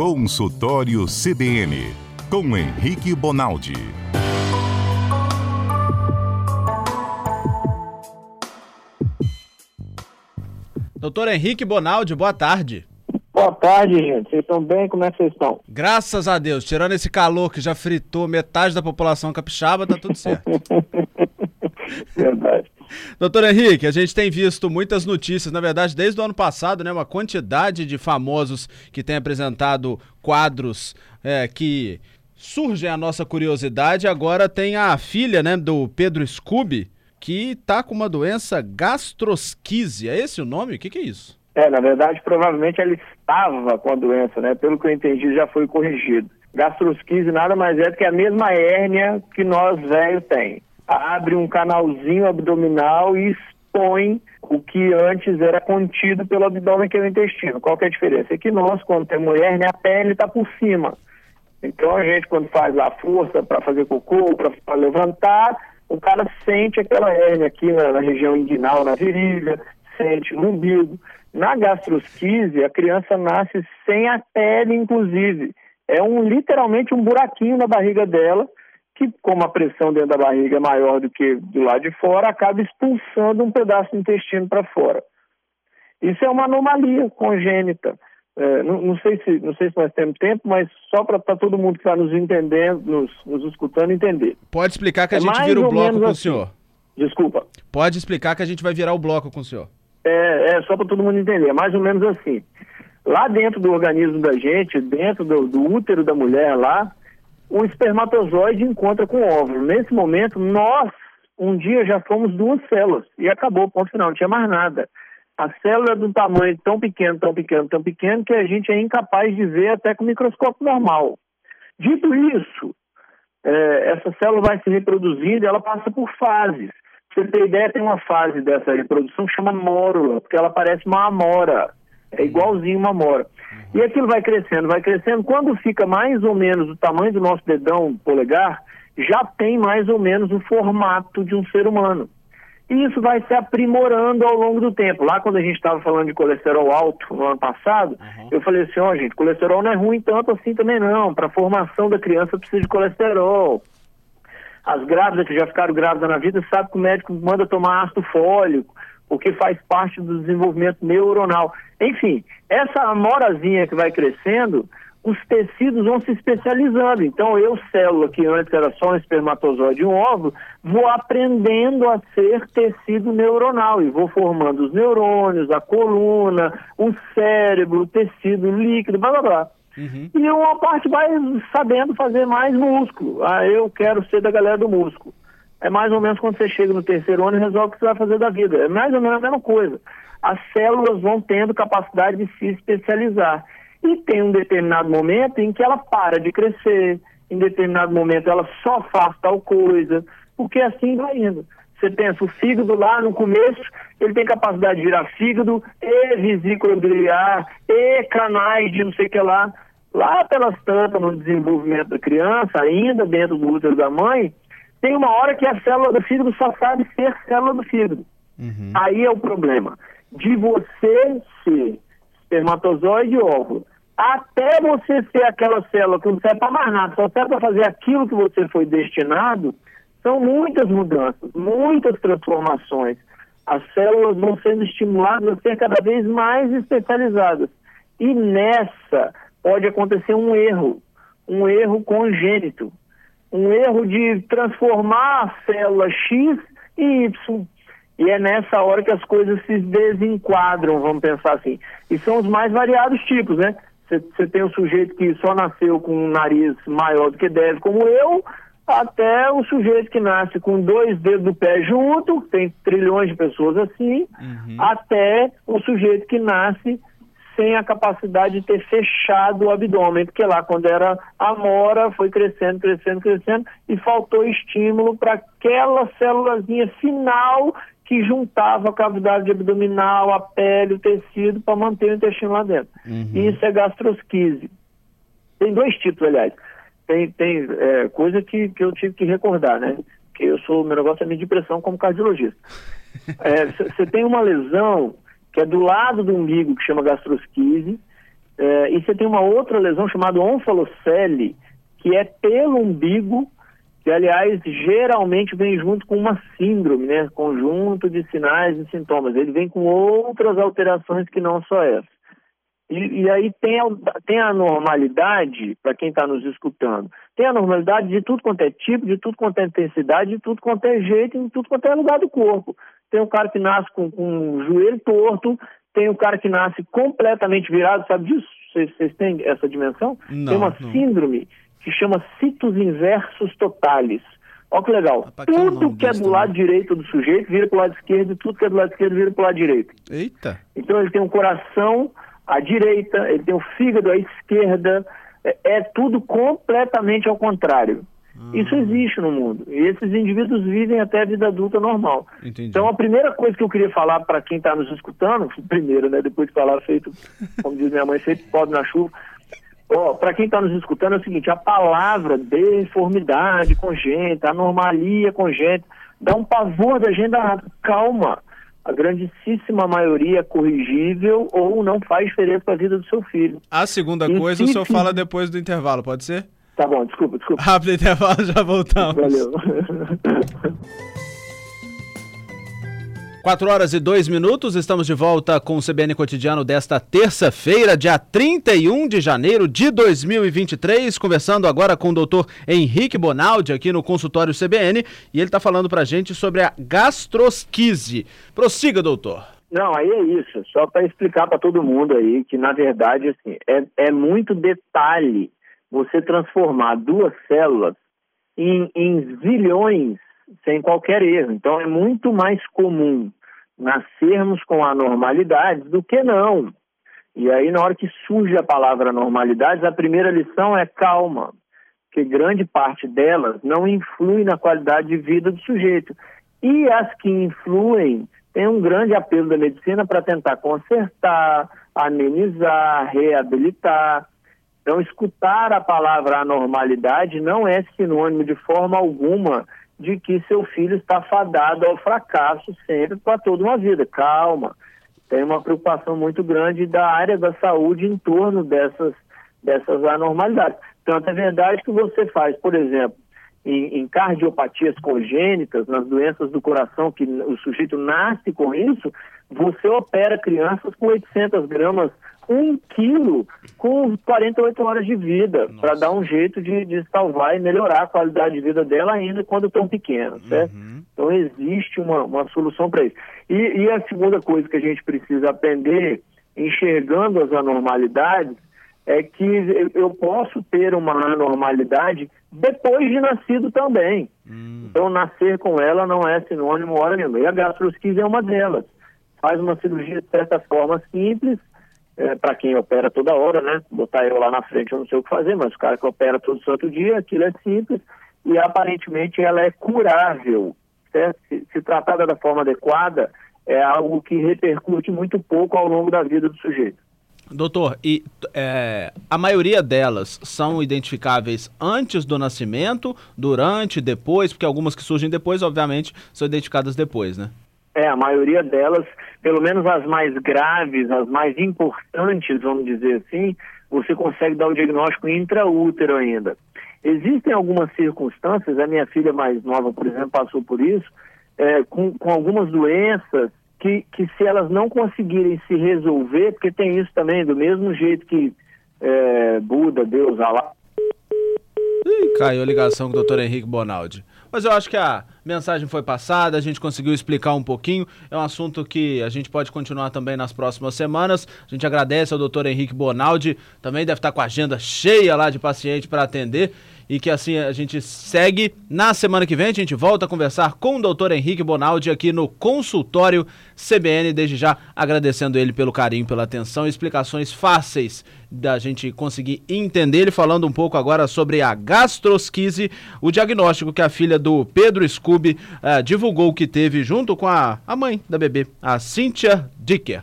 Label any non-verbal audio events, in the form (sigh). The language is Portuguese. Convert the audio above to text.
Consultório CBN, com Henrique Bonaldi. Doutor Henrique Bonaldi, boa tarde. Boa tarde, gente. Vocês estão bem? Como é que vocês estão? Graças a Deus, tirando esse calor que já fritou metade da população capixaba, tá tudo certo. (laughs) Verdade. Doutor Henrique, a gente tem visto muitas notícias, na verdade, desde o ano passado, né? Uma quantidade de famosos que têm apresentado quadros é, que surgem a nossa curiosidade. Agora tem a filha, né, do Pedro Scooby, que tá com uma doença gastrosquise. É esse o nome? O que, que é isso? É, na verdade, provavelmente ela estava com a doença, né? Pelo que eu entendi, já foi corrigido. Gastrosquise nada mais é do que a mesma hérnia que nós velhos tem abre um canalzinho abdominal e expõe o que antes era contido pelo abdômen, que é o intestino. Qual que é a diferença? É que nós, quando temos hérnia, a pele está por cima. Então a gente, quando faz a força para fazer cocô, para levantar, o cara sente aquela hérnia aqui na, na, região inguinal, na virilha, sente no umbigo. Na gastrosquise, a criança nasce sem a pele, inclusive. É um literalmente um buraquinho na barriga dela que, como a pressão dentro da barriga é maior do que do lado de fora, acaba expulsando um pedaço do intestino para fora. Isso é uma anomalia congênita. É, não, não, sei se, não sei se nós temos tempo, mas só para todo mundo que está nos entendendo, nos, nos, escutando, entender. Pode explicar que a é gente vira o bloco com assim. o senhor. Desculpa. Pode explicar que a gente vai virar o bloco com o senhor. É, é só para todo mundo entender. É mais ou menos assim. Lá dentro do organismo da gente, dentro do, do útero da mulher lá, o espermatozoide encontra com o óvulo. Nesse momento, nós, um dia, já fomos duas células e acabou, ponto final, não tinha mais nada. A célula é de um tamanho tão pequeno, tão pequeno, tão pequeno, que a gente é incapaz de ver até com o microscópio normal. Dito isso, é, essa célula vai se reproduzindo e ela passa por fases. Pra você ter ideia, tem uma fase dessa reprodução que chama mórula, porque ela parece uma amora. É igualzinho uma amora. E aquilo vai crescendo, vai crescendo. Quando fica mais ou menos o tamanho do nosso dedão polegar, já tem mais ou menos o formato de um ser humano. E isso vai se aprimorando ao longo do tempo. Lá quando a gente estava falando de colesterol alto no ano passado, uhum. eu falei assim, ó oh, gente, colesterol não é ruim tanto assim também não. Para a formação da criança precisa de colesterol. As grávidas que já ficaram grávidas na vida sabem que o médico manda tomar ácido fólico porque faz parte do desenvolvimento neuronal. Enfim, essa amorazinha que vai crescendo, os tecidos vão se especializando. Então, eu, célula, que antes era só um espermatozoide e um óvulo, vou aprendendo a ser tecido neuronal e vou formando os neurônios, a coluna, o cérebro, o tecido líquido, blá blá blá. Uhum. E uma parte vai sabendo fazer mais músculo. Ah, eu quero ser da galera do músculo é mais ou menos quando você chega no terceiro ano e resolve o que você vai fazer da vida. É mais ou menos a mesma coisa. As células vão tendo capacidade de se especializar. E tem um determinado momento em que ela para de crescer, em determinado momento ela só faz tal coisa, porque assim vai indo. Você pensa, o fígado lá no começo, ele tem capacidade de virar fígado, e vesícula biliar, e canais de não sei o que lá. Lá pelas tantas, no desenvolvimento da criança, ainda dentro do útero da mãe, tem uma hora que a célula do fígado só sabe ser célula do fígado. Uhum. Aí é o problema. De você ser espermatozoide e óvulo, até você ser aquela célula que não serve para mais nada, só serve para fazer aquilo que você foi destinado, são muitas mudanças, muitas transformações. As células vão sendo estimuladas a ser cada vez mais especializadas. E nessa pode acontecer um erro, um erro congênito um erro de transformar a célula X em Y. E é nessa hora que as coisas se desenquadram, vamos pensar assim. E são os mais variados tipos, né? Você tem o sujeito que só nasceu com um nariz maior do que deve, como eu, até o sujeito que nasce com dois dedos do pé junto, tem trilhões de pessoas assim, uhum. até o sujeito que nasce sem a capacidade de ter fechado o abdômen, porque lá quando era amora foi crescendo, crescendo, crescendo e faltou estímulo para aquela célulazinha final que juntava a cavidade abdominal, a pele, o tecido para manter o intestino lá dentro. Uhum. Isso é gastrosquise. Tem dois tipos, aliás. Tem, tem é, coisa que, que eu tive que recordar, né? Que eu sou, meu negócio é medir pressão como cardiologista. (laughs) Você é, tem uma lesão que é do lado do umbigo, que chama gastrosquise. É, e você tem uma outra lesão chamada onfalocele, que é pelo umbigo, que aliás geralmente vem junto com uma síndrome, né? Conjunto de sinais e sintomas. Ele vem com outras alterações que não só essa. E, e aí tem a, tem a normalidade, para quem está nos escutando, tem a normalidade de tudo quanto é tipo, de tudo quanto é intensidade, de tudo quanto é jeito, de tudo quanto é lugar do corpo. Tem um cara que nasce com, com o joelho torto, tem um cara que nasce completamente virado, sabe disso? Vocês, têm essa dimensão? Não, tem uma não. síndrome que chama citos inversos totalis. Olha que legal. Rapaz, que é o tudo que é do lado também. direito do sujeito vira para o lado esquerdo, e tudo que é do lado esquerdo vira para o lado direito. Eita. Então ele tem um coração à direita, ele tem o fígado à esquerda, é, é tudo completamente ao contrário. Hum. Isso existe no mundo. E esses indivíduos vivem até a vida adulta normal. Entendi. Então a primeira coisa que eu queria falar para quem está nos escutando, (laughs) primeiro, né, depois de falar feito, como diz minha mãe, feito pobre na chuva, Ó, para quem está nos escutando é o seguinte, a palavra deformidade congênita, anomalia congênita, dá um pavor da gente danado. Calma, a grandíssima maioria é corrigível ou não faz diferença para a vida do seu filho. A segunda E coisa o se- senhor fala depois do intervalo, pode ser? Tá bom, desculpa, desculpa. Rápido intervalo, já voltamos. Valeu. (laughs) 4 horas e 2 minutos, estamos de volta com o CBN Cotidiano desta terça-feira, dia 31 de janeiro de 2023, conversando agora com o doutor Henrique Bonaldi aqui no consultório CBN e ele está falando pra gente sobre a gastrosquise. Prossiga, doutor. Não, aí é isso. Só para explicar para todo mundo aí que, na verdade, assim, é, é muito detalhe você transformar duas células em, em zilhões sem qualquer erro. Então, é muito mais comum nascermos com anormalidades do que não. E aí, na hora que surge a palavra anormalidades, a primeira lição é calma, que grande parte delas não influi na qualidade de vida do sujeito. E as que influem tem um grande apelo da medicina para tentar consertar, amenizar, reabilitar. Então, escutar a palavra anormalidade não é sinônimo de forma alguma de que seu filho está fadado ao fracasso sempre para toda uma vida. Calma. Tem uma preocupação muito grande da área da saúde em torno dessas, dessas anormalidades. Tanto é verdade que você faz, por exemplo, em, em cardiopatias congênitas, nas doenças do coração, que o sujeito nasce com isso, você opera crianças com 800 gramas, 1 quilo, com 48 horas de vida, para dar um jeito de, de salvar e melhorar a qualidade de vida dela ainda quando tão pequena, certo? Então existe uma, uma solução para isso. E, e a segunda coisa que a gente precisa aprender, enxergando as anormalidades, é que eu- posso ter uma anormalidade depois de nascido também. Então, nascer com ela não é sinônimo hora nenhuma. E a gastrosquise é uma delas. Faz uma cirurgia, de certa forma, simples, para quem opera toda hora, né? Botar eu lá na frente, eu não sei o que fazer, mas o cara que opera todo santo dia, aquilo é simples e aparentemente ela é curável. Certo? Se, se tratada da forma adequada, é algo que repercute muito pouco ao longo da vida do sujeito. Doutor, e é, a maioria delas são identificáveis antes do nascimento, durante, depois, porque algumas que surgem depois, obviamente, são identificadas depois, né? É, a maioria delas, pelo menos as mais graves, as mais importantes, vamos dizer assim, você consegue dar o diagnóstico intraútero ainda. Existem algumas circunstâncias, a minha filha mais nova, por exemplo, passou por isso, é, com, com algumas doenças que, que se elas não conseguirem se resolver, porque tem isso também, do mesmo jeito que é, Buda, Deus, Alá, Ih, caiu a ligação com o doutor Henrique Bonaldi. Mas eu acho que a mensagem foi passada, a gente conseguiu explicar um pouquinho. É um assunto que a gente pode continuar também nas próximas semanas. A gente agradece ao doutor Henrique Bonaldi, também deve estar com a agenda cheia lá de paciente para atender. E que assim a gente segue. Na semana que vem a gente volta a conversar com o doutor Henrique Bonaldi aqui no consultório CBN. Desde já agradecendo ele pelo carinho, pela atenção explicações fáceis da gente conseguir entender. Ele falando um pouco agora sobre a gastrosquise, o diagnóstico que a filha do Pedro Scooby eh, divulgou que teve junto com a, a mãe da bebê, a Cynthia Dicker.